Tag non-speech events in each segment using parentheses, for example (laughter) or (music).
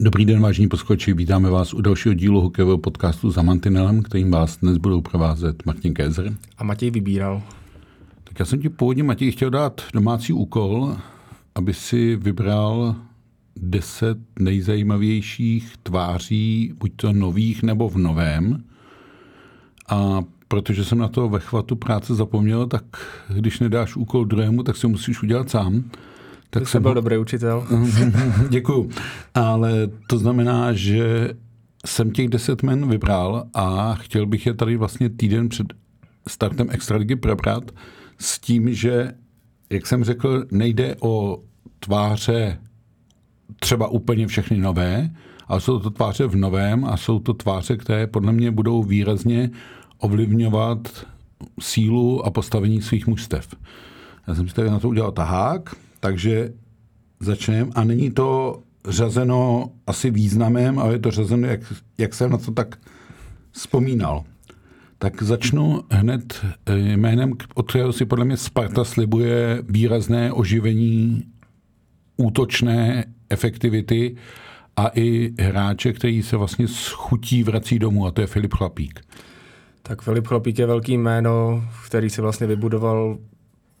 Dobrý den, vážení posluchači, vítáme vás u dalšího dílu hokejového podcastu za Mantinelem, kterým vás dnes budou provázet Martin Kézer. A Matěj vybíral. Tak já jsem ti původně, Matěj, chtěl dát domácí úkol, aby si vybral deset nejzajímavějších tváří, buď to nových nebo v novém. A protože jsem na to ve chvatu práce zapomněl, tak když nedáš úkol druhému, tak si musíš udělat sám. Tak Ty jsem byl dobrý učitel. (laughs) Děkuju. Ale to znamená, že jsem těch deset men vybral a chtěl bych je tady vlastně týden před startem Extraligy probrat s tím, že, jak jsem řekl, nejde o tváře třeba úplně všechny nové, ale jsou to tváře v novém a jsou to tváře, které podle mě budou výrazně ovlivňovat sílu a postavení svých mužstev. Já jsem si tady na to udělal tahák, takže začneme. A není to řazeno asi významem, ale je to řazeno, jak, jak jsem na to tak vzpomínal. Tak začnu hned eh, jménem, od kterého si podle mě Sparta slibuje výrazné oživení útočné efektivity a i hráče, který se vlastně s chutí vrací domů, a to je Filip Chlapík. Tak Filip Chlapík je velký jméno, který se vlastně vybudoval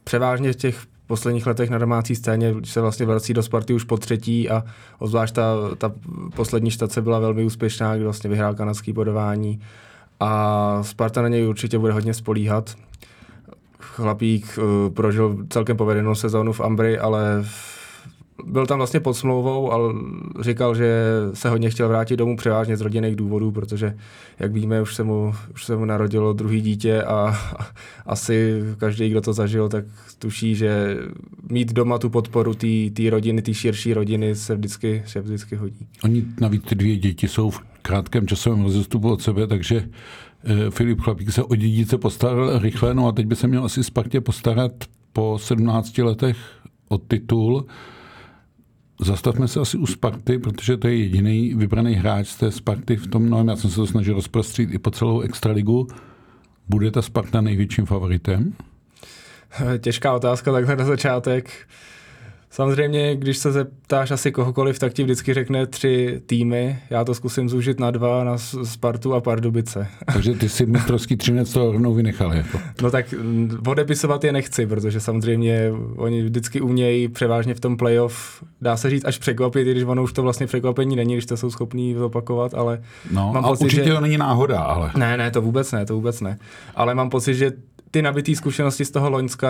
převážně v těch posledních letech na domácí scéně se vlastně vrací do Sparty už po třetí a obzvlášť ta, ta poslední štace byla velmi úspěšná, kdy vlastně vyhrál kanadský bodování a Sparta na něj určitě bude hodně spolíhat. Chlapík uh, prožil celkem povedenou sezónu v Ambry, ale byl tam vlastně pod smlouvou, ale říkal, že se hodně chtěl vrátit domů převážně z rodinných důvodů, protože, jak víme, už se mu, už se mu narodilo druhý dítě a, a (laughs) asi každý, kdo to zažil, tak tuší, že mít doma tu podporu té rodiny, té širší rodiny se vždycky, se vždycky hodí. Oni navíc ty dvě děti jsou v krátkém časovém rozestupu od sebe, takže eh, Filip Chlapík se o dědice postaral rychle, no a teď by se měl asi Spartě postarat po 17 letech o titul. Zastavme se asi u Sparty, protože to je jediný vybraný hráč z té Sparty v tom novém. Já jsem se to snažil rozprostřít i po celou extraligu. Bude ta Sparta největším favoritem? Těžká otázka takhle na začátek. Samozřejmě, když se zeptáš asi kohokoliv, tak ti vždycky řekne tři týmy. Já to zkusím zúžit na dva, na Spartu a Pardubice. (laughs) Takže ty si mistrovský třinec to rovnou vynechal. Jako. No tak mm, odepisovat je nechci, protože samozřejmě oni vždycky umějí převážně v tom playoff, dá se říct, až překvapit, i když ono už to vlastně překvapení není, když to jsou schopní zopakovat, ale no, mám a pocit, určitě že... to není náhoda, ale... Ne, ne, to vůbec ne, to vůbec ne. Ale mám pocit, že ty nabitý zkušenosti z toho Loňska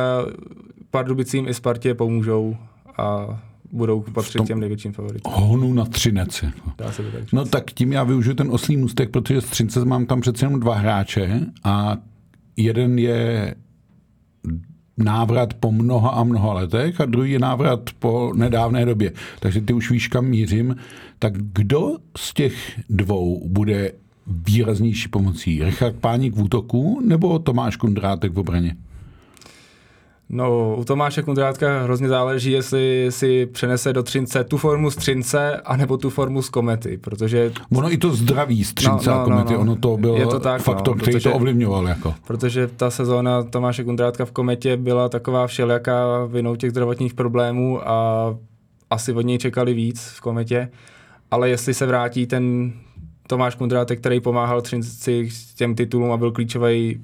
Pardubicím i Spartě pomůžou a budou patřit těm největším favoritům. Honu na Třinec. Dá se to tak no tak tím já využiju ten oslý můstek, protože z Třince mám tam přece jenom dva hráče a jeden je návrat po mnoha a mnoha letech a druhý je návrat po nedávné době. Takže ty už víš, kam mířím. Tak kdo z těch dvou bude výraznější pomocí? Richard Páník v útoku nebo Tomáš Kundrátek v obraně? No, u Tomáše Kundrátka hrozně záleží, jestli si přenese do Třince tu formu z Třince, anebo tu formu z Komety, protože... Ono i to zdraví z Třince no, no, a Komety, no, no. ono to byl je to tak, faktor, no, který protože, to ovlivňoval. Jako. Protože ta sezóna Tomáše Kundrátka v Kometě byla taková všelijaká vinou těch zdravotních problémů a asi od něj čekali víc v Kometě, ale jestli se vrátí ten Tomáš Kundrátek, který pomáhal Třinci s těm titulům a byl klíčový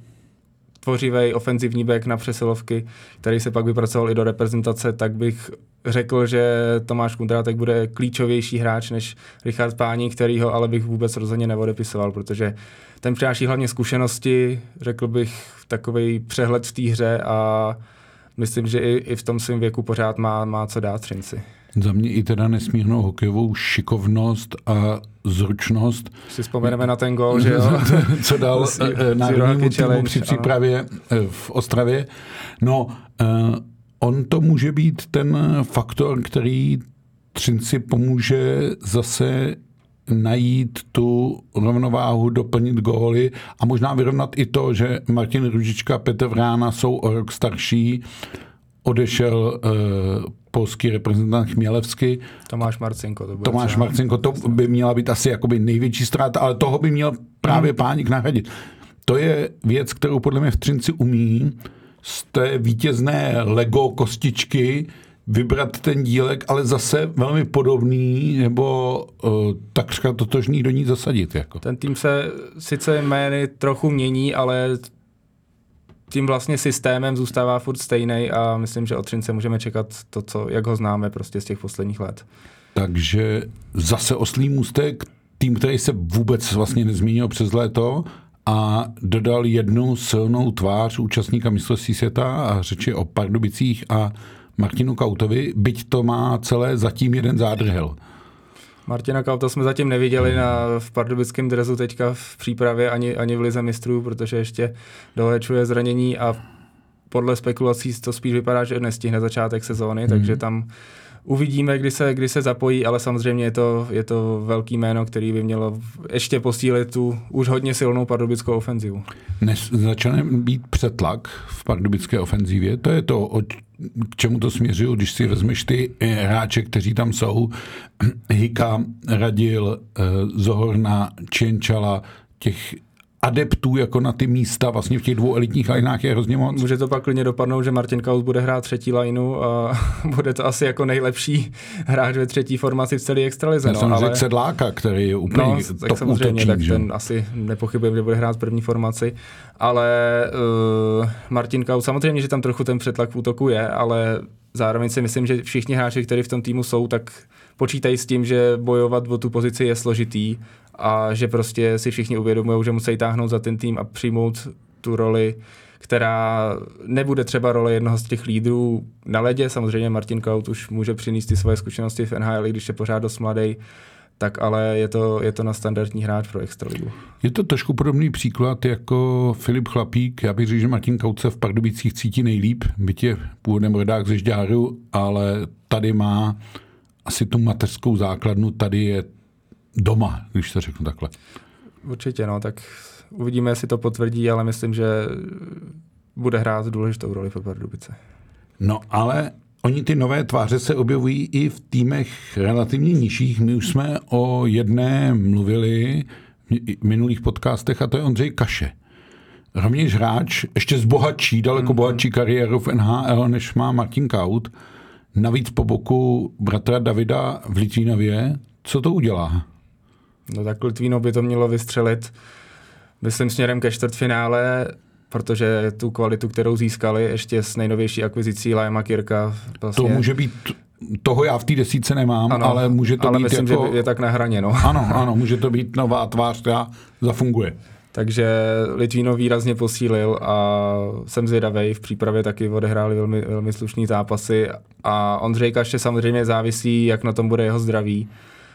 tvořivý ofenzivní back na přesilovky, který se pak vypracoval i do reprezentace, tak bych řekl, že Tomáš Kundrátek bude klíčovější hráč než Richard Pání, který ho ale bych vůbec rozhodně neodepisoval, protože ten přináší hlavně zkušenosti, řekl bych takový přehled v té hře a myslím, že i, i v tom svém věku pořád má, má co dát Třinci. Za mě i teda nesmírnou hokejovou šikovnost a zručnost. Si vzpomeneme na ten gol, že jo? (laughs) Co dal (laughs) eh, národnímu týmu při přípravě ano. v Ostravě. No, uh, on to může být ten faktor, který Třinci pomůže zase najít tu rovnováhu, doplnit góly a možná vyrovnat i to, že Martin Ružička, Petr Vrána jsou o rok starší, odešel polský reprezentant Chmělevsky. Tomáš Marcinko. To bude Tomáš třeba, Marcinko, to by měla být asi jakoby největší ztráta, ale toho by měl právě hmm. Páník nahradit. To je věc, kterou podle mě v Třinci umí z té vítězné Lego kostičky vybrat ten dílek, ale zase velmi podobný nebo uh, takřka totožný do ní zasadit. Jako. Ten tým se sice jmény trochu mění, ale tím vlastně systémem zůstává furt stejný a myslím, že od Třince můžeme čekat to, co, jak ho známe prostě z těch posledních let. Takže zase oslý můstek, tým, který se vůbec vlastně nezmínil přes léto a dodal jednu silnou tvář účastníka mistrovství světa a řeči o Pardubicích a Martinu Kautovi, byť to má celé zatím jeden zádrhel. Martina Kauta jsme zatím neviděli na, v pardubickém drezu teďka v přípravě ani, ani v lize mistrů, protože ještě dolečuje zranění a podle spekulací to spíš vypadá, že nestihne začátek sezóny, mm. takže tam Uvidíme, kdy se, kdy se zapojí, ale samozřejmě je to, je to velký jméno, který by mělo ještě posílit tu už hodně silnou pardubickou ofenzivu. Než začne být přetlak v pardubické ofenzivě, to je to, o k čemu to směřuju, když si vezmeš ty hráče, kteří tam jsou, (clears throat) Hika, Radil, eh, Zohorna, Čenčala, těch adeptů jako na ty místa vlastně v těch dvou elitních linách je hrozně moc. Může to pak klidně dopadnout, že Martin Kaus bude hrát třetí lineu a (laughs) bude to asi jako nejlepší hráč ve třetí formaci v celé extralize. Já jsem no, ale... Sedláka, který je úplně no, tak top samozřejmě, útočník, tak že? ten asi nepochybujeme, že bude hrát první formaci, ale uh, Martin Kaus, samozřejmě, že tam trochu ten přetlak v útoku je, ale zároveň si myslím, že všichni hráči, kteří v tom týmu jsou, tak počítají s tím, že bojovat o tu pozici je složitý a že prostě si všichni uvědomují, že musí táhnout za ten tým a přijmout tu roli, která nebude třeba role jednoho z těch lídrů na ledě. Samozřejmě Martin Kaut už může přinést ty svoje zkušenosti v NHL, když je pořád dost mladý, tak ale je to, je to na standardní hráč pro Extraligu. Je to trošku podobný příklad jako Filip Chlapík. Já bych řekl, že Martin Kaut se v Pardubicích cítí nejlíp, byť je původem rodák ze Žďáru, ale tady má asi tu mateřskou základnu, tady je doma, když to řeknu takhle. Určitě, no, tak uvidíme, jestli to potvrdí, ale myslím, že bude hrát důležitou roli v Pardubice. No, ale oni ty nové tváře se objevují i v týmech relativně nižších. My už jsme o jedné mluvili v minulých podcastech a to je Ondřej Kaše. Rovněž hráč, ještě z bohatší, daleko mm-hmm. bohatší kariéru v NHL, než má Martin Kaut. Navíc po boku bratra Davida v Litvínově. Co to udělá? No tak Litvíno by to mělo vystřelit, myslím, směrem ke čtvrtfinále, protože tu kvalitu, kterou získali ještě s nejnovější akvizicí Lajma Kirka. Vlastně... To může být toho já v té desíce nemám, ano, ale může to ale být myslím, jako... že je tak na hraně, no. Ano, ano, může to být nová tvář, která zafunguje. Takže Litvíno výrazně posílil a jsem zvědavý. V přípravě taky odehráli velmi, velmi slušný zápasy a Ondřej Kaště samozřejmě závisí, jak na tom bude jeho zdraví.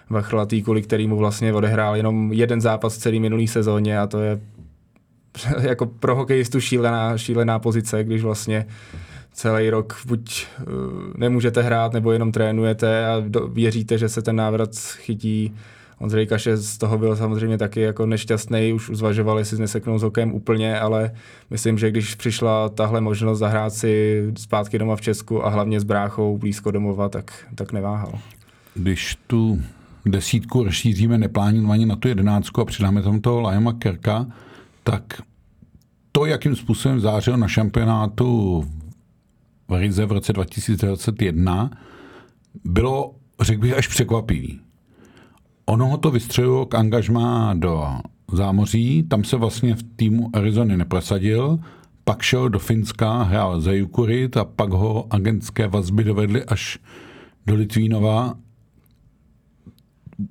Vachrlatý, kvůli kterýmu vlastně odehrál jenom jeden zápas celý minulý sezóně a to je (laughs) jako pro hokejistu šílená, šílená pozice, když vlastně celý rok buď uh, nemůžete hrát, nebo jenom trénujete a do, věříte, že se ten návrat chytí. Ondřej Kaše z toho byl samozřejmě taky jako nešťastný, už zvažoval, jestli neseknou s hokejem úplně, ale myslím, že když přišla tahle možnost zahrát si zpátky doma v Česku a hlavně s bráchou blízko domova, tak, tak neváhal. Když tu desítku rozšíříme neplánovaně na tu jedenáctku a přidáme tam toho Lajama Kerka, tak to, jakým způsobem zářil na šampionátu v Rize v roce 2021, bylo, řekl bych, až překvapivý. Ono ho to vystřelilo k angažmá do zámoří, tam se vlastně v týmu Arizony neprosadil, pak šel do Finska, hrál za Jukurit a pak ho agentské vazby dovedly až do Litvínova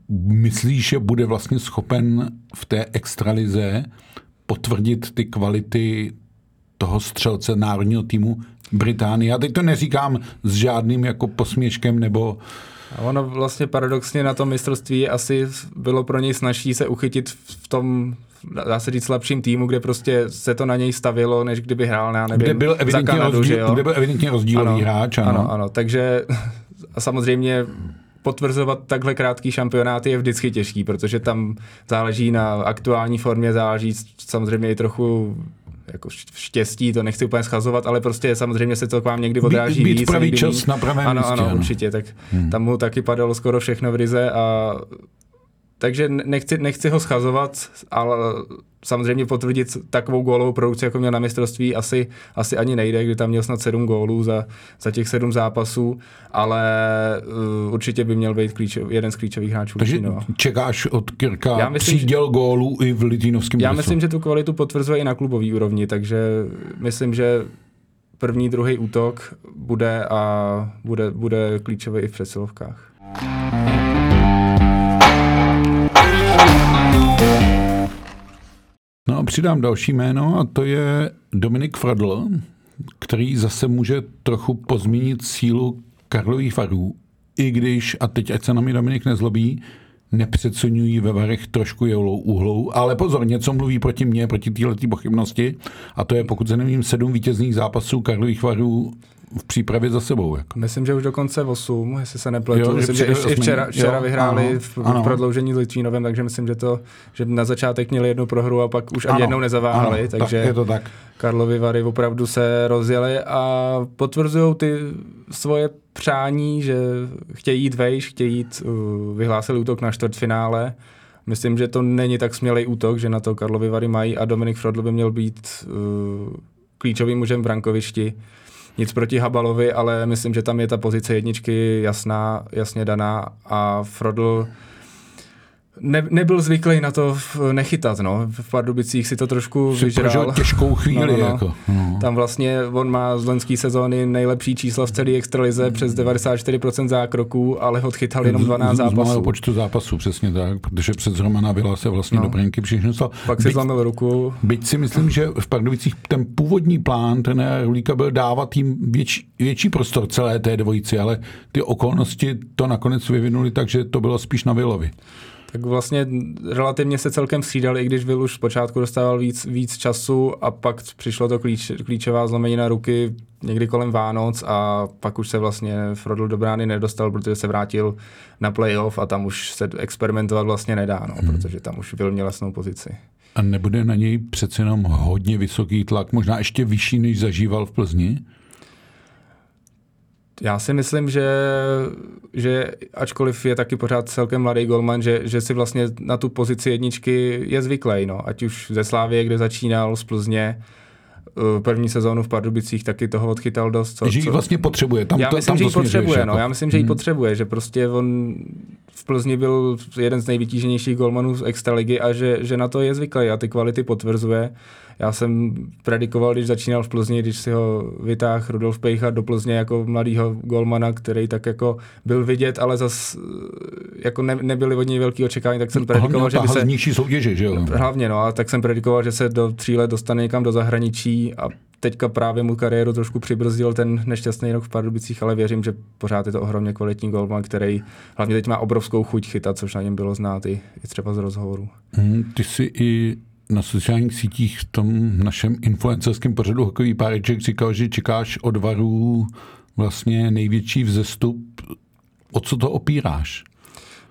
myslíš, že bude vlastně schopen v té extralize potvrdit ty kvality toho střelce národního týmu Británie? Já teď to neříkám s žádným jako posměškem nebo... A ono vlastně paradoxně na tom mistrovství asi bylo pro něj snažší se uchytit v tom dá se říct, slabším týmu, kde prostě se to na něj stavilo, než kdyby hrál na nevím, kde byl evidentně, Kanadu, rozdíl, kde byl evidentně rozdílový ano, hráč. Ano. ano, ano, takže (laughs) a samozřejmě potvrzovat takhle krátký šampionát je vždycky těžký, protože tam záleží na aktuální formě, záleží samozřejmě i trochu jako štěstí, to nechci úplně schazovat, ale prostě samozřejmě se to k vám někdy odráží být, být víc. pravý čas na pravém ano, místě. Ano, ano, určitě, tak hmm. tam mu taky padalo skoro všechno v Rize a takže nechci, nechci ho schazovat, ale samozřejmě potvrdit takovou gólovou produkci, jako měl na mistrovství, asi, asi ani nejde, kdy tam měl snad sedm gólů za, za těch sedm zápasů, ale uh, určitě by měl být klíč, jeden z klíčových hráčů. Takže Litínova. čekáš od Kirka já myslím, příděl že, gólů i v Litínovském Já myslím, že tu kvalitu potvrzuje i na klubový úrovni, takže myslím, že první, druhý útok bude a bude, bude klíčový i v přesilovkách. No a přidám další jméno a to je Dominik Fradl, který zase může trochu pozmínit sílu Karlových varů, i když, a teď ať se na mě Dominik nezlobí, nepřeceňují ve varech trošku joulou úhlou, ale pozor, něco mluví proti mně, proti této pochybnosti a to je, pokud se nevím, sedm vítězných zápasů Karlových varů v přípravě za sebou. Jako. Myslím, že už dokonce 8, jestli se nepletu. Jo, myslím, že i včera, včera jo, vyhráli ano, v, ano. v prodloužení s Litvínovem, takže myslím, že to, že na začátek měli jednu prohru a pak už ani jednou nezaváhali. Ano, takže tak je to tak. Karlovy Vary opravdu se rozjeli a potvrzují ty svoje přání, že chtějí jít vejš, chtějí jít, uh, vyhlásili útok na čtvrtfinále. Myslím, že to není tak smělý útok, že na to Karlovy Vary mají a Dominik Frodl by měl být uh, klíčovým mužem v brankovišti nic proti Habalovi, ale myslím, že tam je ta pozice jedničky jasná, jasně daná a Frodl ne, nebyl zvyklý na to nechytat, no. V Pardubicích si to trošku si vyžral. těžkou chvíli, no, no, no. Jako, no. Tam vlastně on má z loňské sezóny nejlepší čísla v celé extralize, přes 94% zákroků, ale odchytal jenom 12 zápasů. Z počtu zápasů, přesně tak, protože před Romana byla se vlastně no. do všechno stal. Pak si zlomil ruku. Byť si myslím, že v Pardubicích ten původní plán ten Rulíka byl dávat jim větší, větší prostor celé té dvojici, ale ty okolnosti to nakonec vyvinuli tak, že to bylo spíš na Vilovi tak vlastně relativně se celkem střídali, i když Will už zpočátku dostával víc, víc času a pak přišlo to klíč, klíčová zlomenina ruky někdy kolem Vánoc a pak už se vlastně Frodl do brány nedostal, protože se vrátil na playoff a tam už se experimentovat vlastně nedá, no, hmm. protože tam už Will měl jasnou pozici. A nebude na něj přece jenom hodně vysoký tlak, možná ještě vyšší, než zažíval v Plzni? Já si myslím, že, že ačkoliv je taky pořád celkem mladý golman, že, že si vlastně na tu pozici jedničky je zvyklý, no. ať už ze Slávie, kde začínal, z Plzně, eh, první sezónu v Pardubicích taky toho odchytal dost. Co, že ji vlastně potřebuje. Tam já to, myslím, tam že ji potřebuje, jako. no. Já myslím, že ji hmm. potřebuje, že prostě on v Plzni byl jeden z nejvytíženějších golmanů z extraligy a že, že na to je zvyklý a ty kvality potvrzuje. Já jsem predikoval, když začínal v Plzni, když si ho vytáhl Rudolf Pejcha do Plzně jako mladýho golmana, který tak jako byl vidět, ale zas jako ne, nebyly od něj velký očekávání, tak jsem predikoval, že by se... nižší soutěže, že jo? Hlavně, no, a tak jsem predikoval, že se do tří let dostane někam do zahraničí a teďka právě mu kariéru trošku přibrzdil ten nešťastný rok v Pardubicích, ale věřím, že pořád je to ohromně kvalitní golman, který hlavně teď má obrovskou chuť chytat, což na něm bylo znát i, i třeba z rozhovoru. Hmm, ty jsi i na sociálních sítích v tom našem influencerském pořadu Hokejový páreček říkal, že čekáš od varů vlastně největší vzestup. O co to opíráš?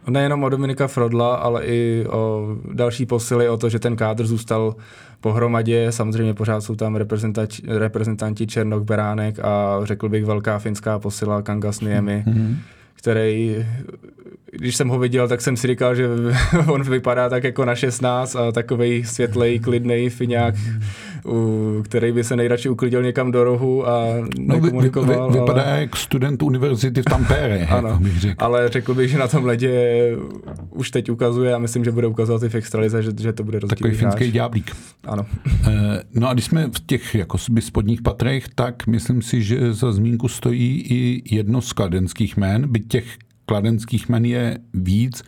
Nejenom o Dominika Frodla, ale i o další posily, o to, že ten kádr zůstal pohromadě. Samozřejmě pořád jsou tam reprezentanti, reprezentanti Černok, Beránek a řekl bych velká finská posila Kangas Niemi. Mm-hmm který, když jsem ho viděl, tak jsem si říkal, že (laughs) on vypadá tak jako na 16 a takový světlej, klidný fiňák, který by se nejradši uklidil někam do rohu a no, vy, vy, vy, vypadá ale... jak student univerzity v Tampere. (laughs) ano, jako bych řekl. ale řekl bych, že na tom ledě už teď ukazuje a myslím, že bude ukazovat i v extralize, že, že to bude rozdíl. Takový finský ďáblík. Ano. Eh, no a když jsme v těch jako spodních patrech, tak myslím si, že za zmínku stojí i jedno z kladenských jmén, byť těch kladenských jmen je víc,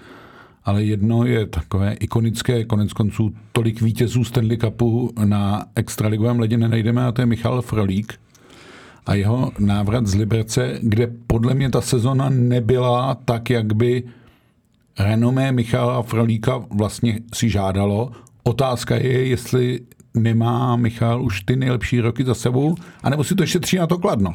ale jedno je takové ikonické, konec konců tolik vítězů Stanley Cupu na extraligovém ledě nenajdeme a to je Michal Frolík a jeho návrat z Liberce, kde podle mě ta sezona nebyla tak, jak by renomé Michala Frolíka vlastně si žádalo. Otázka je, jestli nemá Michal už ty nejlepší roky za sebou, anebo si to ještě tří na to kladno.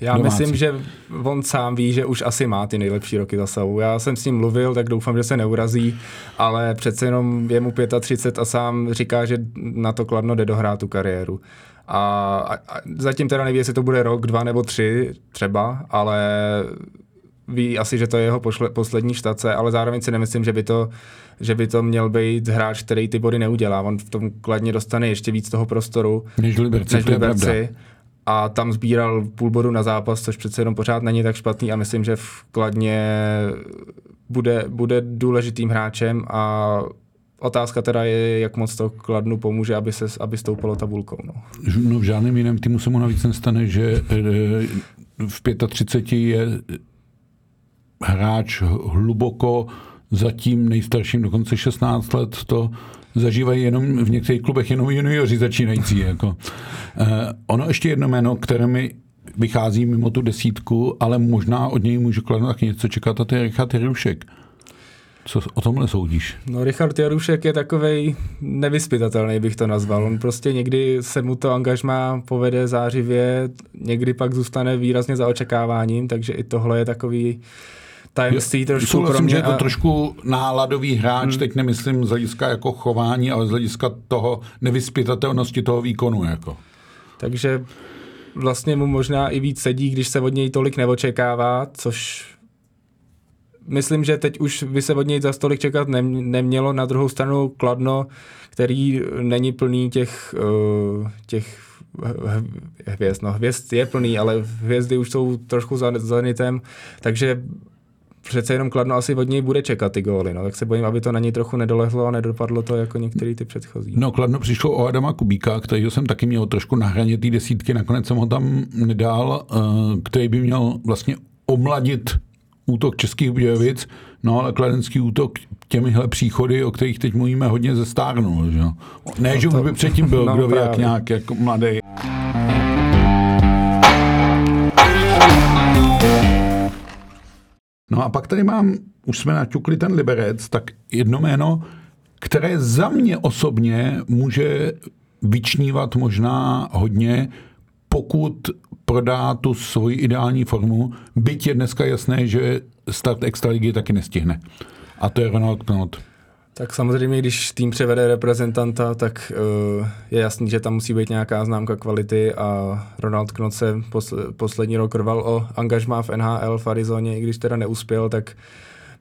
Já domácí. myslím, že on sám ví, že už asi má ty nejlepší roky za sebou. Já jsem s ním mluvil, tak doufám, že se neurazí, ale přece jenom je mu 35 a sám říká, že na to kladno jde dohrát tu kariéru. A, a, a zatím teda neví, jestli to bude rok, dva nebo tři třeba, ale ví asi, že to je jeho pošle, poslední štace, ale zároveň si nemyslím, že by to, že by to měl být hráč, který ty body neudělá. On v tom kladně dostane ještě víc toho prostoru Než Liberci, než to je pravda. Liberci. A tam sbíral půl bodu na zápas, což přece jenom pořád není tak špatný a myslím, že v Kladně bude, bude důležitým hráčem a otázka teda je, jak moc to Kladnu pomůže, aby, se, aby stoupalo tabulkou. No. No v žádném jiném týmu se mu navíc nestane, že eh, v 35 je hráč hluboko za tím nejstarším, dokonce 16 let, to zažívají jenom v některých klubech jenom junioři začínající. (laughs) Jako. Eh, ono ještě jedno jméno, které mi vychází mimo tu desítku, ale možná od něj můžu kladnout taky něco čekat, a to je Richard Jerušek. Co o tomhle soudíš? No Richard Jarušek je takovej nevyspytatelný, bych to nazval. On prostě někdy se mu to angažmá povede zářivě, někdy pak zůstane výrazně za očekáváním, takže i tohle je takový tajemství trošku pro mě. že je to a- trošku náladový hráč, hmm. teď nemyslím z hlediska jako chování, ale z hlediska toho nevyspytatelnosti toho výkonu. Jako. Takže vlastně mu možná i víc sedí, když se od něj tolik neočekává, což myslím, že teď už by se od něj za tolik čekat nem- nemělo. Na druhou stranu Kladno, který není plný těch, uh, těch hvězd. No, hvězd je plný, ale hvězdy už jsou trošku za- zanitem, takže přece jenom Kladno asi od něj bude čekat ty góly, no, tak se bojím, aby to na něj trochu nedolehlo a nedopadlo to jako některý ty předchozí. No, Kladno přišlo o Adama Kubíka, kterýho jsem taky měl trošku na hraně té desítky, nakonec jsem ho tam nedal, eh, který by měl vlastně omladit útok Českých Budějovic, no ale kladenský útok těmihle příchody, o kterých teď mluvíme, hodně zestárnul. Že? jo. Ne, že už by předtím byl, (laughs) no, kdo ví, jak nějak jako mladý. No a pak tady mám, už jsme naťukli ten Liberec, tak jedno jméno, které za mě osobně může vyčnívat možná hodně, pokud prodá tu svoji ideální formu, byť je dneska jasné, že start extraligy taky nestihne. A to je Ronald Knot. Tak samozřejmě, když tým převede reprezentanta, tak uh, je jasný, že tam musí být nějaká známka kvality a Ronald Knot se posl- poslední rok rval o angažmá v NHL v Arizoně, i když teda neuspěl, tak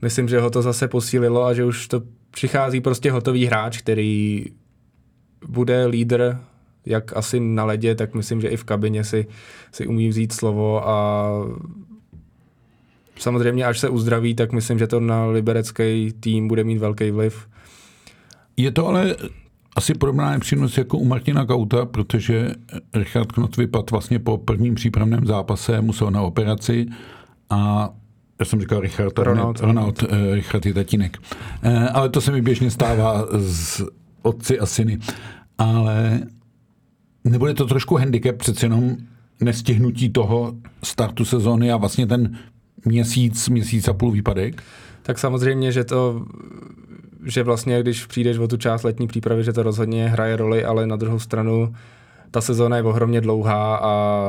myslím, že ho to zase posílilo a že už to přichází prostě hotový hráč, který bude lídr jak asi na ledě, tak myslím, že i v kabině si, si umí vzít slovo a samozřejmě až se uzdraví, tak myslím, že to na liberecký tým bude mít velký vliv. Je to ale asi podobná nepříjemnost jako u Martina Kauta, protože Richard Knot vypadl vlastně po prvním přípravném zápase, musel na operaci a já jsem říkal Richard, Ronald. ne, Ronald, eh, Richard je tatínek. Eh, Ale to se mi běžně stává z otci a syny. Ale nebude to trošku handicap přece jenom nestihnutí toho startu sezóny a vlastně ten měsíc, měsíc a půl výpadek? Tak samozřejmě, že to, že vlastně když přijdeš o tu část letní přípravy, že to rozhodně hraje roli, ale na druhou stranu ta sezóna je ohromně dlouhá a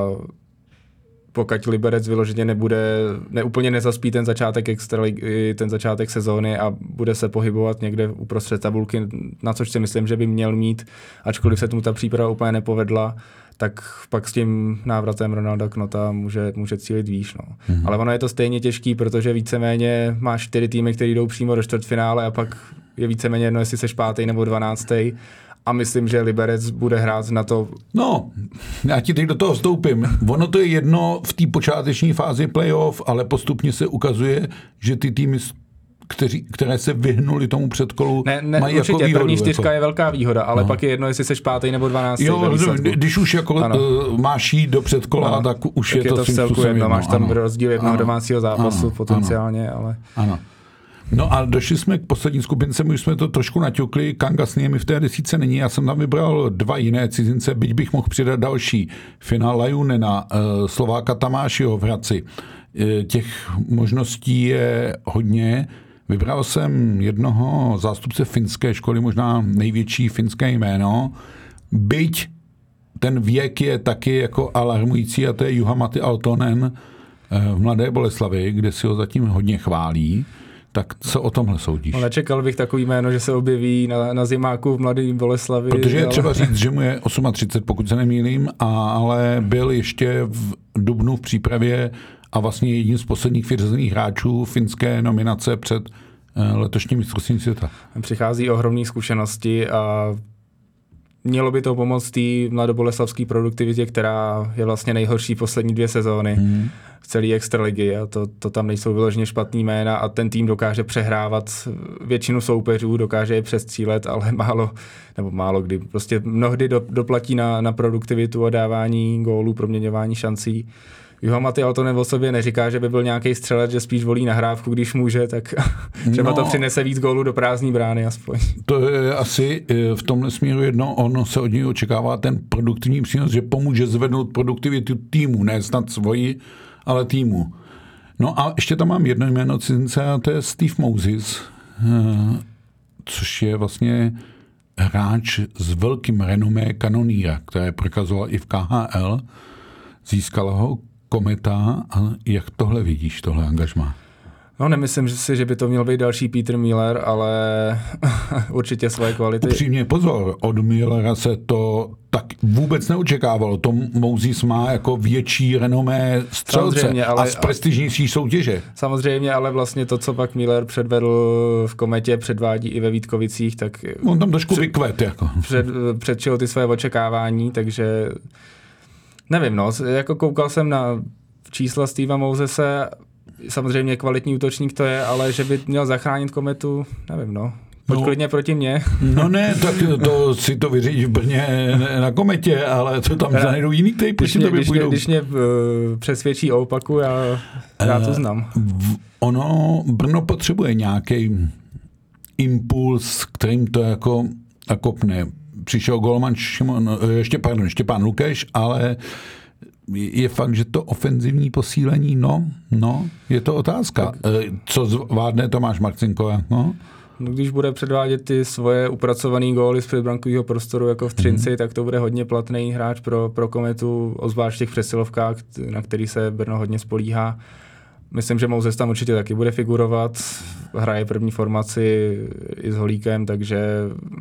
pokud Liberec vyloženě nebude, neúplně nezaspí ten začátek extraligy, ten začátek sezóny a bude se pohybovat někde uprostřed tabulky, na což si myslím, že by měl mít, ačkoliv se mu ta příprava úplně nepovedla, tak pak s tím návratem Ronalda Knota může, může cílit výš. No. Mm-hmm. Ale ono je to stejně těžký, protože víceméně máš čtyři týmy, které jdou přímo do čtvrtfinále a pak je víceméně jedno, jestli seš pátý nebo dvanáctý. A myslím, že Liberec bude hrát na to No, já ti teď do toho vstoupím. Ono to je jedno v té počáteční fázi playoff, ale postupně se ukazuje, že ty týmy, kteří, které se vyhnuli tomu předkolu, Ne, ne mají určitě, jako výhodu. první čtyřka jako. je velká výhoda, ale no. pak je jedno, jestli seš pátý nebo dvanáctý. Jo, když už jako Ano. uh, máš jít do předkola, No, tak už tak je to, v svým celku způsobem jedno, máš tam ano. rozdíl jednoho Ano. domácího zápasu Ano, potenciálně, ale Ano. No a došli jsme k poslední skupince, my už jsme to trošku naťukli, Kanga s nimi v té desíce není, já jsem tam vybral dva jiné cizince, byť bych mohl přidat další. Fina Lajunena, eh, Slováka Tamášiho v Hradci. Eh, Těch možností je hodně. Vybral jsem jednoho zástupce finské školy, možná největší finské jméno, byť ten věk je taky jako alarmující a to je Juhamaty Altonen eh, v Mladé Boleslavi, kde si ho zatím hodně chválí. Tak co o tomhle soudíš? No, nečekal bych takový jméno, že se objeví na, na zimáku v Mladé Boleslavi. Protože je třeba říct, že mu je 38, pokud se nemýlím, a, ale byl ještě v Dubnu v přípravě a vlastně jedním z posledních vyřazených hráčů finské nominace před eh, letošním mistrovstvím světa. Přichází ohromné zkušenosti a mělo by to pomoct té mladoboleslavské produktivitě, která je vlastně nejhorší poslední dvě sezóny hmm. v celé extraligy a to, to tam nejsou vyloženě špatný jména a ten tým dokáže přehrávat většinu soupeřů, dokáže je přestřílet, ale (laughs) málo, nebo málo kdy, prostě mnohdy do, doplatí na, na produktivitu a dávání gólů, proměňování šancí. Juho Maty Altonen o sobě neříká, že by byl nějaký střelec, že spíš volí nahrávku, když může, tak (laughs) třeba no, to přinese víc gólů do prázdní brány aspoň. To je asi eh, v tomhle směru jedno, ono se od něj očekává ten produktivní přínos, že pomůže zvednout produktivitu týmu, ne snad svoji, ale týmu. No a ještě tam mám jedno jméno cizince a to je Steve Moses, eh, což je vlastně hráč s velkým renomé kanoníra, které prokazoval i v KHL. Získala ho kometa a jak tohle vidíš, tohle angažma? No nemyslím si, že by to měl být další Peter Miller, ale (laughs) určitě své kvality. Upřímně pozor, od Millera se to tak vůbec neočekávalo. Tom Moses má jako větší renomé střelce ale, a z prestižnější soutěže. Samozřejmě, ale vlastně to, co pak Miller předvedl v kometě, předvádí i ve Vítkovicích, tak... On tam trošku před, vykvet. Jako. Před, předčil ty své očekávání, takže Nevím, no, jako koukal jsem na čísla Steva Mosese, samozřejmě kvalitní útočník to je, ale že by měl zachránit kometu, nevím, no. Pojď no, klidně proti mně. No ne, (laughs) tak to si to vyřídíš v Brně na kometě, ale to tam najdou jiný, který když mě, to když mě, když mě uh, přesvědčí o opaku, já, já to eh, znám. Uh, ono, Brno potřebuje nějaký impuls, kterým to jako nakopne přišel golman Šimon, eh, ještě, pardon, Štěpán Lukeš, ale je fakt, že to ofenzivní posílení, no, no, je to otázka. Eh, co zvládne Tomáš Marcinko, no? No, když bude předvádět ty svoje upracované góly z předbrankového prostoru jako v Třinci, mm-hmm. tak to bude hodně platný hráč pro, pro kometu, ozvlášť v těch přesilovkách, na který se Brno hodně spolíhá. Myslím, že Moses tam určitě taky bude figurovat. Hraje první formaci i s Holíkem, takže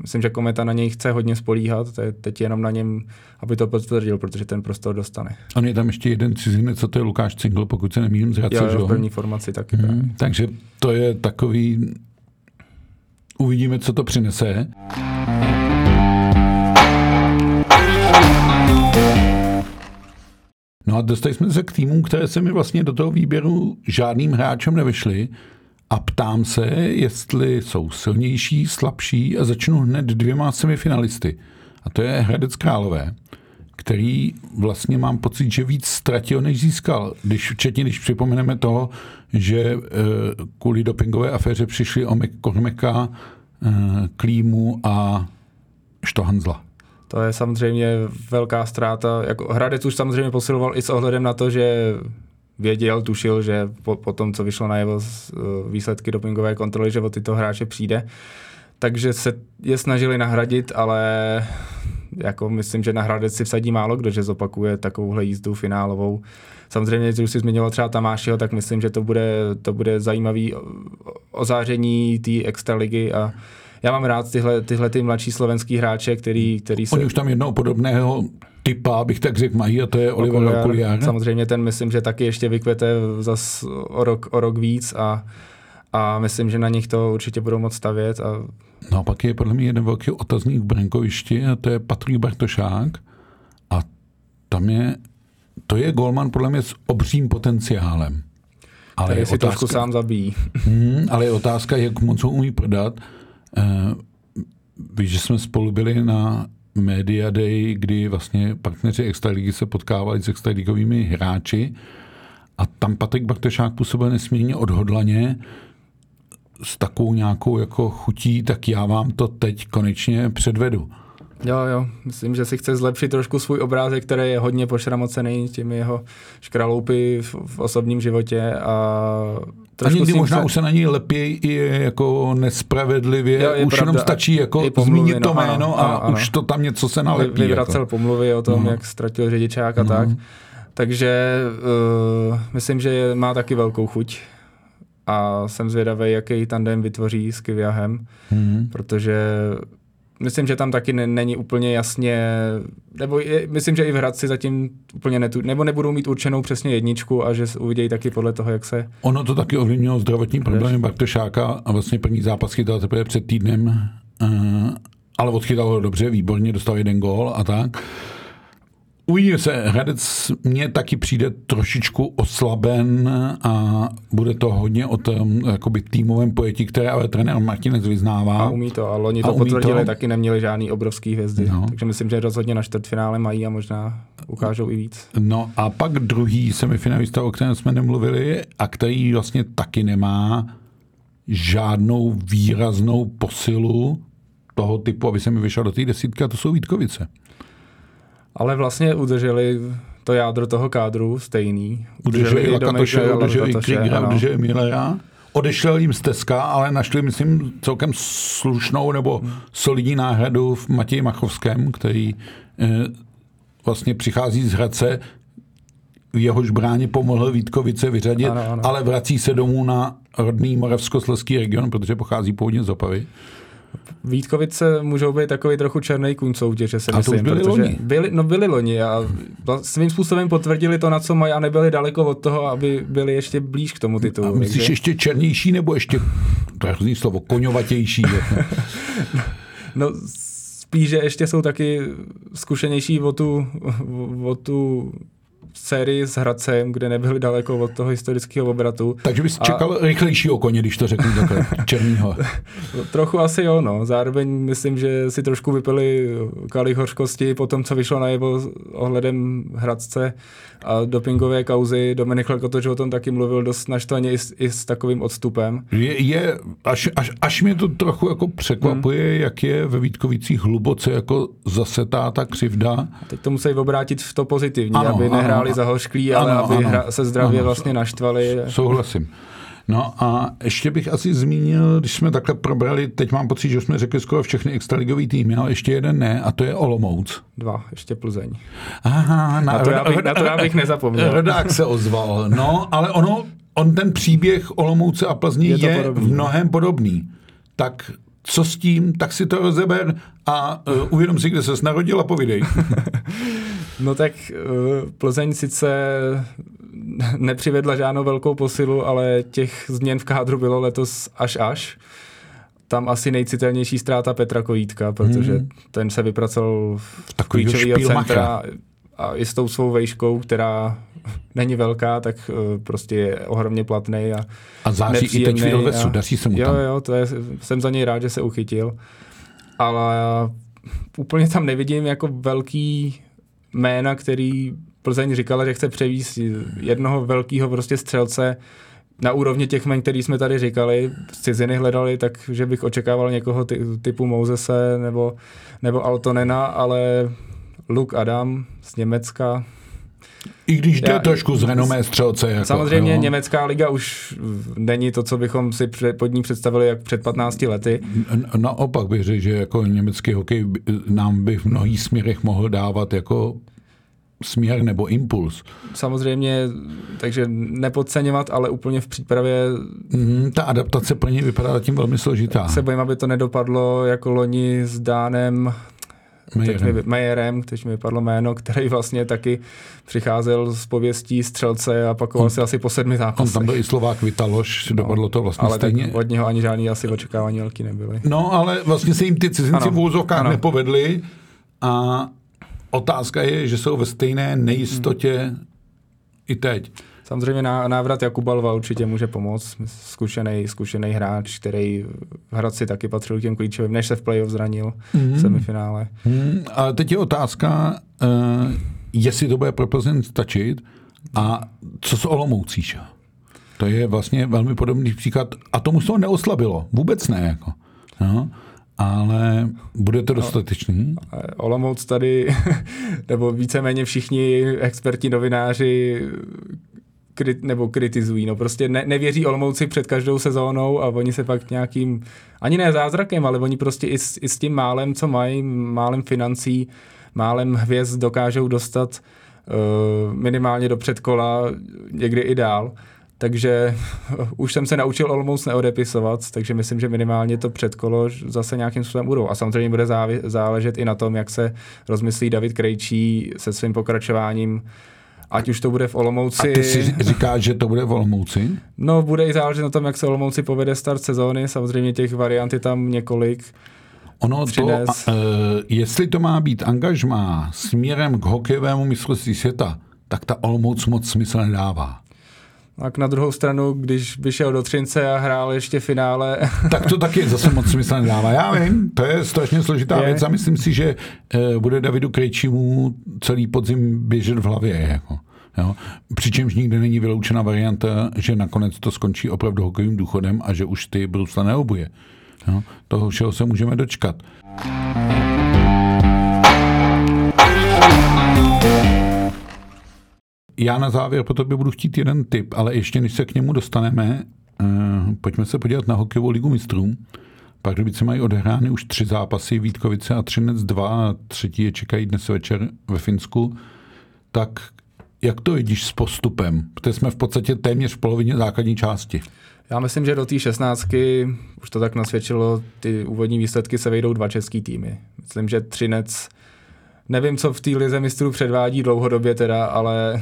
myslím, že Kometa na něj chce hodně spolíhat. Teď jenom na něm, aby to potvrdil, protože ten prostor dostane. On je tam ještě jeden cizinec, co to je Lukáš Cingl, pokud se nemýlím z Hradce, jo, v první formaci taky. Hmm, takže to je takový... Uvidíme, co to přinese. No a dostali jsme se k týmům, které se mi vlastně do toho výběru žádným hráčem nevyšly a ptám se, jestli jsou silnější, slabší a začnu hned dvěma semifinalisty. A to je Hradec Králové, který vlastně mám pocit, že víc ztratil, než získal. Když, včetně, když připomeneme toho, že e, kvůli dopingové aféře přišli o Kormeka, e, Klímu a Štohanzla. To je samozřejmě velká ztráta. Jako Hradec už samozřejmě posiloval i s ohledem na to, že věděl, tušil, že po, po tom, co vyšlo na jeho eh, výsledky dopingové kontroly, že o tyto hráče přijde. Takže se je snažili nahradit, ale jako myslím, že na Hradec si vsadí málo kdo, že zopakuje takovouhle jízdu finálovou. Samozřejmě, když si zmiňoval třeba Tamášiho, tak myslím, že to bude, to bude zajímavý ozáření té extraligy a já mám rád tyhle, tyhle ty mladší slovenský hráče, který, který se... Oni už tam jednoho podobného typa, bych tak řekl, mají a to je Oliver Okuliár. Samozřejmě ten myslím, že taky ještě vykvete zas o rok, o rok víc a, a myslím, že na nich to určitě budou moc stavět. A... No a pak je podle mě jeden velký otazník v Brankovišti a to je Patrik Bartošák a tam je, to je golman podle mě s obřím potenciálem. Ale Tady je si otázka, trošku sám zabíjí. Hmm, ale je otázka, jak moc ho umí prodat. Víš, že jsme spolu byli na Media Day, kdy vlastně partneři Extraligy se potkávali s extraligovými hráči a tam Patrik Bartošák působil nesmírně odhodlaně s takovou nějakou jako chutí, tak já vám to teď konečně předvedu. Jo, jo, myslím, že si chce zlepšit trošku svůj obrázek, který je hodně pošramocený těmi jeho škraloupy v osobním životě a a někdy možná se... už se na něj lepí i jako nespravedlivě, jo, už pravda. jenom stačí jako pomluvy, zmínit to no, jméno ano, a ano, už to tam něco se nalepí. Vyvracel jako. pomluvy o tom, no. jak ztratil řidičák a no. tak. Takže uh, myslím, že má taky velkou chuť a jsem zvědavý, jaký tandem vytvoří s Kiviahem, mm. protože myslím, že tam taky není úplně jasně, nebo je, myslím, že i v Hradci zatím úplně netu, nebo nebudou mít určenou přesně jedničku a že uvidějí taky podle toho, jak se... Ono to taky ovlivnilo zdravotní problémy Bartošáka a vlastně první zápas chytal teprve před týdnem, uh, ale odchytal ho dobře, výborně, dostal jeden gól a tak. Uvidíme se, Hradec mně taky přijde trošičku oslaben a bude to hodně o tom jakoby týmovém pojetí, které ale trenér Martinez vyznává. A umí to, a loni to potvrdili, to. taky neměli žádný obrovský hvězdy. No. Takže myslím, že rozhodně na čtvrtfinále mají a možná ukážou i víc. No a pak druhý semifinalista, o kterém jsme nemluvili a který vlastně taky nemá žádnou výraznou posilu toho typu, aby se mi vyšel do té desítky, a to jsou Vítkovice ale vlastně udrželi to jádro toho kádru stejný. Udrželi, udrželi i Lakatoše, udrželi i Kriegera, udrželi Millera. Odešel jim Steska, ale našli, myslím, celkem slušnou nebo solidní náhradu v Matěji Machovském, který eh, vlastně přichází z Hradce, v jehož bráně pomohl Vítkovice vyřadit, ano, ano. ale vrací se domů na rodný moravskoslezský region, protože pochází původně z Opavy. Vítkovice můžou být takový trochu černý kůň soutěže, se a myslím. Byli protože loni. Byli, no byli loni a svým způsobem potvrdili to, na co mají a nebyli daleko od toho, aby byli ještě blíž k tomu titulu. A myslíš takže... ještě černější nebo ještě, to je hrozný slovo, koňovatější? (laughs) no spíš, že ještě jsou taky zkušenější o tu, o tu sérii s Hradcem, kde nebyli daleko od toho historického obratu. Takže bys a... čekal rychlejšího koně, když to řeknu takhle, černýho. (laughs) Trochu asi jo, no. Zároveň myslím, že si trošku vypili kalich hořkosti po tom, co vyšlo na jeho ohledem Hradce a dopingové kauzy. Dominik Lekotoč o tom taky mluvil dost naštvaně i s, i s takovým odstupem. Je, je až, až, až mě to trochu jako překvapuje, hmm. jak je ve Vítkovicích hluboce jako zasetá ta křivda. A teď to musí obrátit v to pozitivní, ano, aby nehráli ano, zahořklí, ale ano, aby ano, hra, se zdravě ano, vlastně naštvali. Souhlasím. No a ještě bych asi zmínil, když jsme takhle probrali, teď mám pocit, že jsme řekli skoro všechny extraligový týmy, ale ještě jeden ne, a to je Olomouc. Dva, ještě Plzeň. Aha, na, na, to, já bych, na to já bych nezapomněl. Rodák se ozval, no, ale ono, on ten příběh Olomouce a Plzně je, je v no. mnohem podobný. Tak co s tím, tak si to rozeber a uh, uvědom si, kde se narodil a povidej. (laughs) no tak uh, Plzeň sice (laughs) nepřivedla žádnou velkou posilu, ale těch změn v kádru bylo letos až až. Tam asi nejcitelnější ztráta Petra Kojítka, protože hmm. ten se vypracoval v klíčového centra a i s tou svou vejškou, která (laughs) není velká, tak uh, prostě je ohromně platný a A září i teď v Vesu, daří se mu jo, tam. Jo, to je, jsem za něj rád, že se uchytil. Ale úplně tam nevidím jako velký jména, který Plzeň říkala, že chce převíst jednoho velkého prostě střelce na úrovni těch men, který jsme tady říkali, z ciziny hledali, takže bych očekával někoho ty, typu Mouzese nebo, nebo Altonena, ale Luke Adam z Německa, i když jde Já, trošku z renomé střelce. Jako, samozřejmě jo. německá liga už není to, co bychom si pod ní představili jak před 15 lety. Naopak bych řekl, že jako německý hokej nám by v mnohých směrech mohl dávat jako směr nebo impuls. Samozřejmě, takže nepodceňovat, ale úplně v přípravě... Mm, ta adaptace pro ně vypadá zatím velmi složitá. Se bojím, aby to nedopadlo jako loni s Dánem, Majerem. Majerem, mi vypadlo jméno, který vlastně taky přicházel z pověstí střelce a pakoval si asi po sedmi zápasech. On tam byl i Slovák Vitaloš, no, dopadlo to vlastně ale stejně. od něho ani žádný asi očekávání velký nebyly. No, ale vlastně se jim ty cizinci v úzovkách nepovedli a otázka je, že jsou ve stejné nejistotě hmm. i teď. Samozřejmě návrat Jakuba Lva určitě může pomoct. Zkušený, zkušený hráč, který v Hradci taky patřil k těm klíčovým, než se v playoff zranil mm. v semifinále. Mm. A teď je otázka, uh, jestli to bude pro Plzeň stačit a co s Olomoucíš? To je vlastně velmi podobný příklad a tomu se to neoslabilo. Vůbec ne. Jako. No ale bude to dostatečný? Olomouc tady, (laughs) nebo víceméně všichni experti, novináři kri, nebo kritizují. No prostě ne, nevěří Olomouci před každou sezónou a oni se pak nějakým, ani ne zázrakem, ale oni prostě i s, i s tím málem, co mají, málem financí, málem hvězd dokážou dostat uh, minimálně do předkola, někdy i dál. Takže (laughs) už jsem se naučil Olomouc neodepisovat, takže myslím, že minimálně to předkolo zase nějakým způsobem budou. A samozřejmě bude záležet i na tom, jak se rozmyslí David Krejčí se svým pokračováním ať už to bude v Olomouci. A ty si říkáš, že to bude v Olomouci? No, bude i záležet na tom, jak se Olomouci povede start sezóny. Samozřejmě těch variant je tam několik. Ono to, uh, jestli to má být angažmá směrem k hokejovému mistrovství světa, tak ta Olomouc moc smysl nedává. Tak na druhou stranu, když by šel do Třince a hrál ještě finále... (laughs) Tak to taky zase moc smysl nedává. Já vím, to je strašně složitá je. věc a myslím si, že uh, bude Davidu Krejčímu celý podzim běžet v hlavě. Jako. Jo? Přičemž nikdy není vyloučena varianta, že nakonec to skončí opravdu hokejovým důchodem a že už ty brusle neobuje. Jo? Toho všeho se můžeme dočkat. Já na závěr po tobě budu chtít jeden tip, ale ještě než se k němu dostaneme, uh, pojďme se podívat na hokejovou ligu mistrů. Pak se mají odehrány už tři zápasy, Vítkovice a Třinec dva, a třetí je čekají dnes večer ve Finsku. Tak jak to vidíš s postupem? Protože jsme v podstatě téměř v polovině základní části. Já myslím, že do té šestnáctky, už to tak nasvědčilo, ty úvodní výsledky se vejdou dva český týmy. Myslím, že Třinec Nevím, co v té lize mistrů předvádí dlouhodobě teda, ale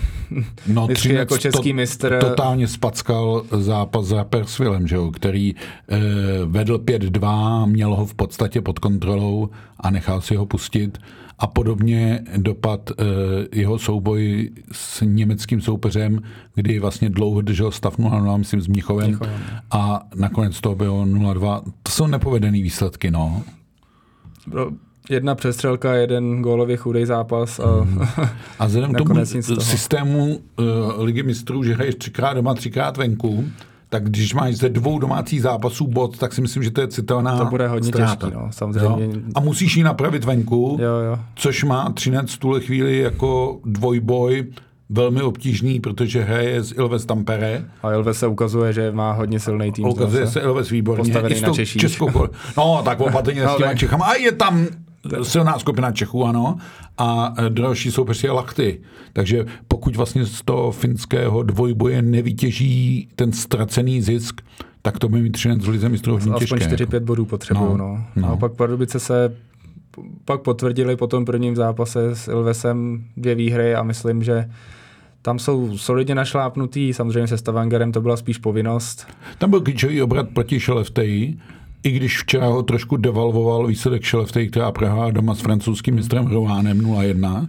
no, (laughs) vždycky jako český to, mistr... Totálně spackal zápas za Persvilem, že jo, který eh, vedl 5-2, měl ho v podstatě pod kontrolou a nechal si ho pustit. A podobně dopad eh, jeho souboj s německým soupeřem, kdy vlastně dlouho držel stav 0-0, myslím, s Mnichovem. Mnichovem. A nakonec to bylo 0-2. To jsou nepovedené výsledky, no. Bro jedna přestřelka, jeden gólově chudý zápas a, hmm. (laughs) a vzhledem k tomu systému uh, ligy mistrů, že hraješ třikrát doma, třikrát venku, tak když máš ze dvou domácích zápasů bod, tak si myslím, že to je citelná To bude hodně ztráta. těžký, no, samozřejmě. Jo? A musíš ji napravit venku, jo, jo. což má Třinec v tuhle chvíli jako dvojboj, velmi obtížný, protože hraje z Ilves Tampere. A Ilves se ukazuje, že má hodně silný tým. Ukazuje se Ilves výborně. Postavený na Českou, No, tak opatrně s (laughs) těma Čechama. A je tam silná skupina Čechů, ano, a e, další soupeř je Lachty. Takže pokud vlastně z toho finského dvojboje nevytěží ten ztracený zisk, tak to by mít Třinec v lize mistrů hodně těžké. Aspoň 4-5 jako. bodů potřebují, no, no. no. A pak Pardubice se pak potvrdili po tom prvním zápase s Ilvesem dvě výhry a myslím, že tam jsou solidně našlápnutý, samozřejmě se Stavangerem to byla spíš povinnost. Tam byl klíčový obrat proti Šelefteji, i když včera ho trošku devalvoval výsledek Šeleftej, která prohrála doma s francouzským mistrem Rovánem 0-1.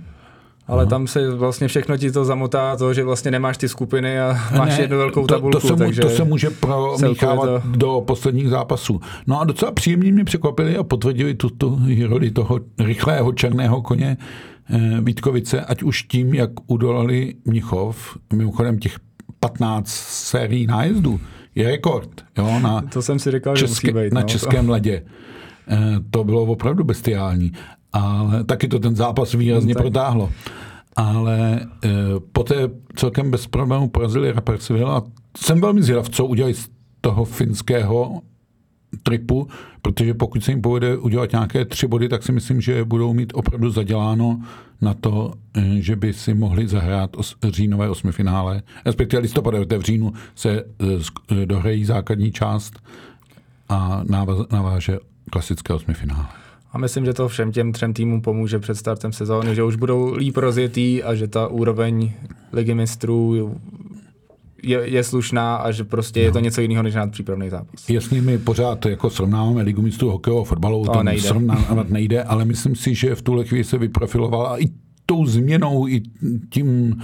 Ale Aha. tam se vlastně všechno ti to zamotá, to, že vlastně nemáš ty skupiny a máš ne, jednu velkou tabulku. To, to, se, takže to se může promíchávat to... do posledních zápasů. No a docela příjemně mě překvapili a potvrdili tuto roli toho rychlého černého koně eh, Vítkovice, ať už tím, jak udolali Mnichov, mimochodem těch 15 sérií nájezdů, je rekord. Jo, na to jsem si říkal, české, že musí být, Na no, českém to. (laughs) ledě. Eh, to bylo opravdu bestiální. Ale taky to ten zápas výrazně no, protáhlo. Ale e, poté celkem bez problémů porazili Rapperswil a jsem velmi zvědav, co udělají z toho finského tripu, protože pokud se jim povede udělat nějaké tři body, tak si myslím, že budou mít opravdu zaděláno na to, eh, že by si mohli zahrát os, říjnové osmifinále, respektive listopadové v říjnu se eh, eh, dohrají základní část a naváže klasické osmifinále. A myslím, že to všem těm třem týmům pomůže před startem sezóny, že už budou líp rozjetý a že ta úroveň ligy mistrů je, je slušná a že prostě no. je to něco jiného než na přípravný zápas. Jasně, my pořád jako srovnáváme ligu mistrů hokejového fotbalu, to nejde. srovnávat nejde, ale myslím si, že v tuhle chvíli se vyprofilovala i tou změnou, i tím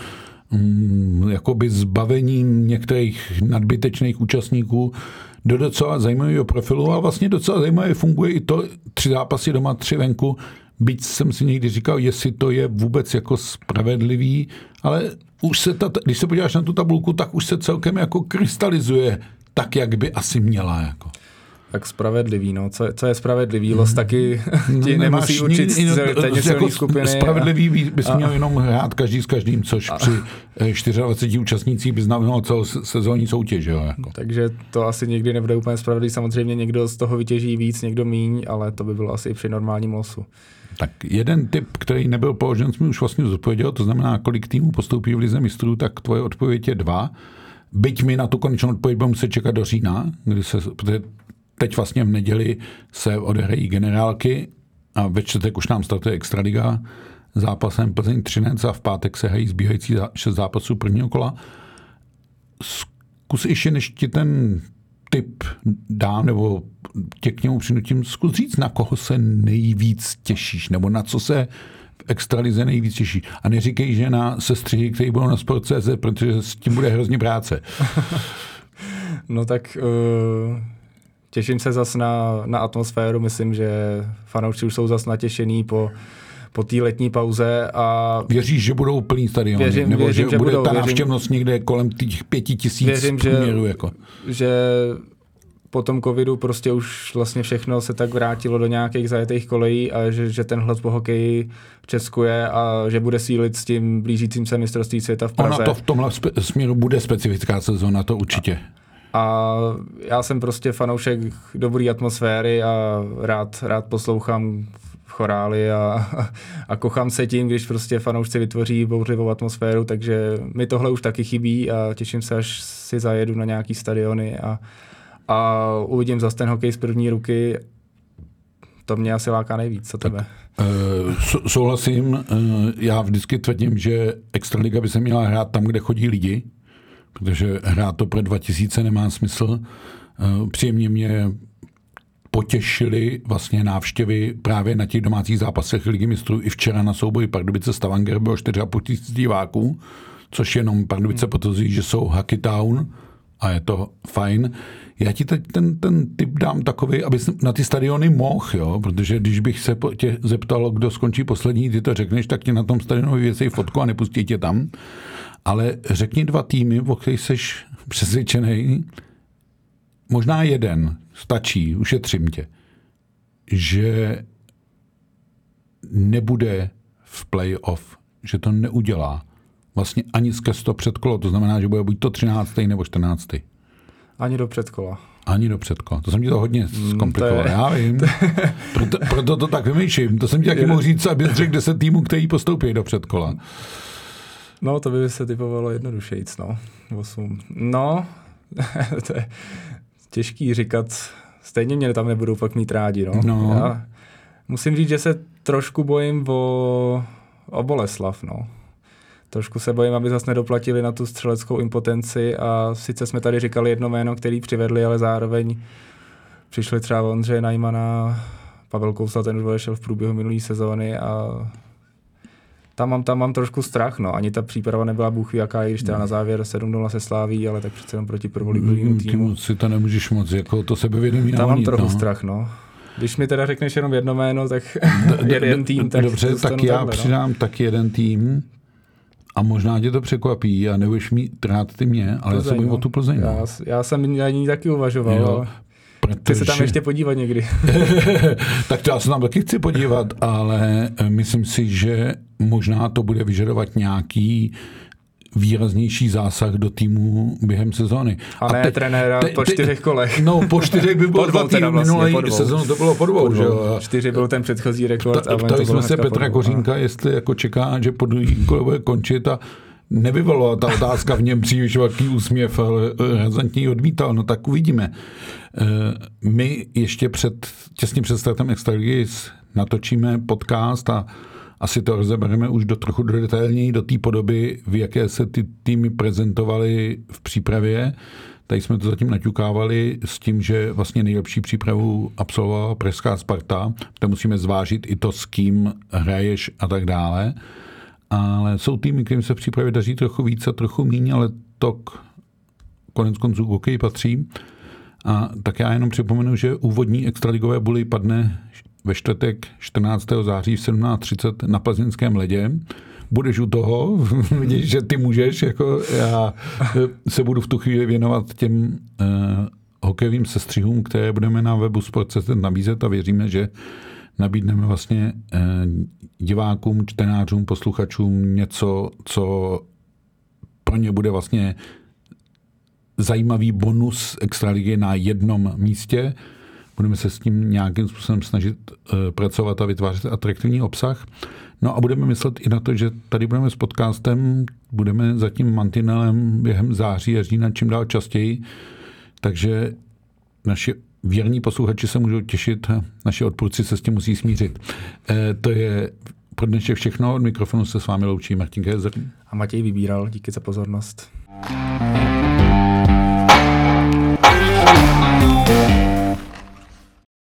mm, jakoby zbavením některých nadbytečných účastníků do docela zajímavého profilu a vlastně docela zajímavě funguje i to tři zápasy doma, tři venku, byť jsem si někdy říkal, jestli to je vůbec jako spravedlivý, ale už se ta, když se podíváš na tu tabulku, tak už se celkem jako krystalizuje tak, jak by asi měla. Jako. tak spravedlivý, no. Co, co je spravedlivý? Los taky (laughs) ti No, nemusí učit ni- ni- jako skupiny. Spravedlivý by- bys měl jenom hrát každý s každým, což při eh, 24 účastnících by znamenalo celou se- sezónní soutěž. Jo, jako. Takže to asi nikdy nebude úplně spravedlivý. Samozřejmě někdo z toho vytěží víc, někdo míň, ale to by bylo asi i při normálním losu. Tak jeden tip, který nebyl položen, jsi mi už vlastně zodpověděl, to znamená, kolik týmů postoupí v lize mistrů, tak tvoje odpověď je dva. Byť mi na tu konečnou odpověď budeme muset čekat do října, kdy se, protože teď vlastně v neděli se odehrají generálky a ve čtvrtek už nám startuje Extraliga zápasem Plzeň 13 a v pátek se hrají zbíhající šest zápasů prvního kola. Zkus ještě, než ti ten tip dám, nebo tě k němu přinutím, zkus říct, na koho se nejvíc těšíš, nebo na co se v extralize nejvíc těší. A neříkej, že na sestřihy, které budou na Sport.cz, protože s tím bude hrozně práce. (laughs) No tak uh, těším se zas na, na atmosféru, myslím, že fanoušci už jsou zas natěšený po, po té letní pauze a Věříš, že budou plný stadiony? Věřím- nebo věřím, že, že bude budou, ta věřím- návštěvnost někde kolem těch pěti tisíc Věřím, že-? Jako. že po tom covidu prostě už vlastně všechno se tak vrátilo do nějakých zajetých kolejí a že, že ten hlad po hokeji v Česku je a že bude sílit s tím blížícím se mistrovství světa v Praze. Ona to v tomhle spe- směru bude specifická sezóna, to určitě. A já jsem prostě fanoušek dobrý atmosféry a rád, rád poslouchám chorály a, a kochám se tím, když prostě fanoušci vytvoří bouřlivou atmosféru, takže mi tohle už taky chybí a těším se, až si zajedu na nějaký stadiony a, a uvidím zase ten hokej z první ruky. To mě asi láká nejvíc, co tebe? Eh, sou- Souhlasím, eh, já vždycky tvrdím, že Extraliga by se měla hrát tam, kde chodí lidi, protože hrát to pro 2000 nemá smysl. Eh, Příjemně mě potěšily vlastně návštěvy právě na těch domácích zápasech Ligy mistrů. I včera na souboji Pardubice Stavanger bylo 4,5 tisíc diváků, což jenom Pardubice potvrzují, že jsou Hockey Town a je to fajn. Já ti teď ten, ten tip dám takový, aby na ty stadiony mohl, jo? protože když bych se tě zeptal, kdo skončí poslední, ty to řekneš, tak ti na tom stadionu vyvěsej fotku a nepustí tě tam. Ale řekni dva týmy, o kterých jsi přesvědčený, možná jeden, stačí, ušetřím tě, že nebude v playoff, že to neudělá. Vlastně ani skrz to předkolo, to znamená, že bude buď to 13. nebo 14. Ani do předkola. Ani do předkola. To jsem ti to hodně zkomplikoval. to je- Já vím. (laughs) Proto, proto to tak vymýšlím. To jsem ti taky mohl říct, aby řekl 10 týmů, který postoupí do předkola. No, to by se typovalo jednodušejc, no. 8. No, (laughs) to je těžký říkat. Stejně mě tam nebudou pak mít rádi, no. No. Já musím říct, že se trošku bojím o, o Boleslav, no. Trošku se bojím, aby zase nedoplatili na tu střeleckou impotenci a sice jsme tady říkali jedno jméno, který přivedli, ale zároveň přišli třeba Ondřeje Najmana, Pavel Kousal, ten už odešel v průběhu minulé sezóny a tam mám, tam mám trošku strach, no. Ani ta příprava nebyla bůh jaká, i když teda na závěr 7 se sláví, ale tak přece jenom proti prvoligovému týmu. Týmu si to nemůžeš moc, jako to sebevědomí Tam mám trochu no. strach, no. Když mi teda řekneš jenom jedno jméno, tak (laughs) jeden tým, tak Dobře, tak já no. přidám taky jeden tým a možná tě to překvapí a nebudeš mít rád ty mě, ale já se Plzeň, bojím no. o tu Plzeň. Já, No. já jsem na ní taky uvažoval, Jo, jo, Chci se tam protože- ještě podívat někdy. (laughs) tak to já se tam taky chci podívat, ale myslím si, že možná to bude vyžadovat nějaký výraznější zásah do týmu během sezóny. A ne trenéra po čtyřech kolech. No, po čtyřech by (laughs) bylo dva týmy, vlastně, minulý sezónu to bylo po dvou, Po že dvou. jo. Čtyři byl ten předchozí rekord. Ta, a to ptali jsme se Petra dvou. Kořínka, jestli jako čeká, že po kole bude končit a nevyvolala ta otázka v něm příliš velký úsměv, ale eh, razantně ji odmítal. No tak uvidíme. Eh, My ještě před, těsně před startem Extraligy natočíme podcast a asi to rozebereme už do trochu do detailněji do té podoby, v jaké se ty týmy prezentovaly v přípravě. Tady jsme to zatím naťukávali s tím, že vlastně nejlepší přípravu absolvovala Pražská Sparta. To musíme zvážit i to, s kým hraješ a tak dále. Ale jsou týmy, kterým se v přípravě daří trochu víc a trochu míň, ale to konec konců k patří. A tak já jenom připomenu, že úvodní extraligové buly padne ve čtvrtek 14. září v 17.30 na plzeňském ledě. Budeš u toho, (laughs) vidíš, že ty můžeš, jako já se budu v tu chvíli věnovat těm uh, hokejovým sestřihům, které budeme na webu Sport.cz nabízet a věříme, že nabídneme vlastně eh, divákům, čtenářům, posluchačům něco, co pro ně bude vlastně zajímavý bonus extraligy na jednom místě. Budeme se s tím nějakým způsobem snažit uh, pracovat a vytvářet atraktivní obsah. No a budeme myslet i na to, že tady budeme s podcastem, budeme za tím mantinelem během září a října čím dál častěji, takže naši věrní posluchači se můžou těšit, naši odpůrci se s tím musí smířit. E, to je pro dnešek všechno. Od mikrofonu se s vámi loučí Martin Kézer. A Matěj Vybíral, díky za pozornost.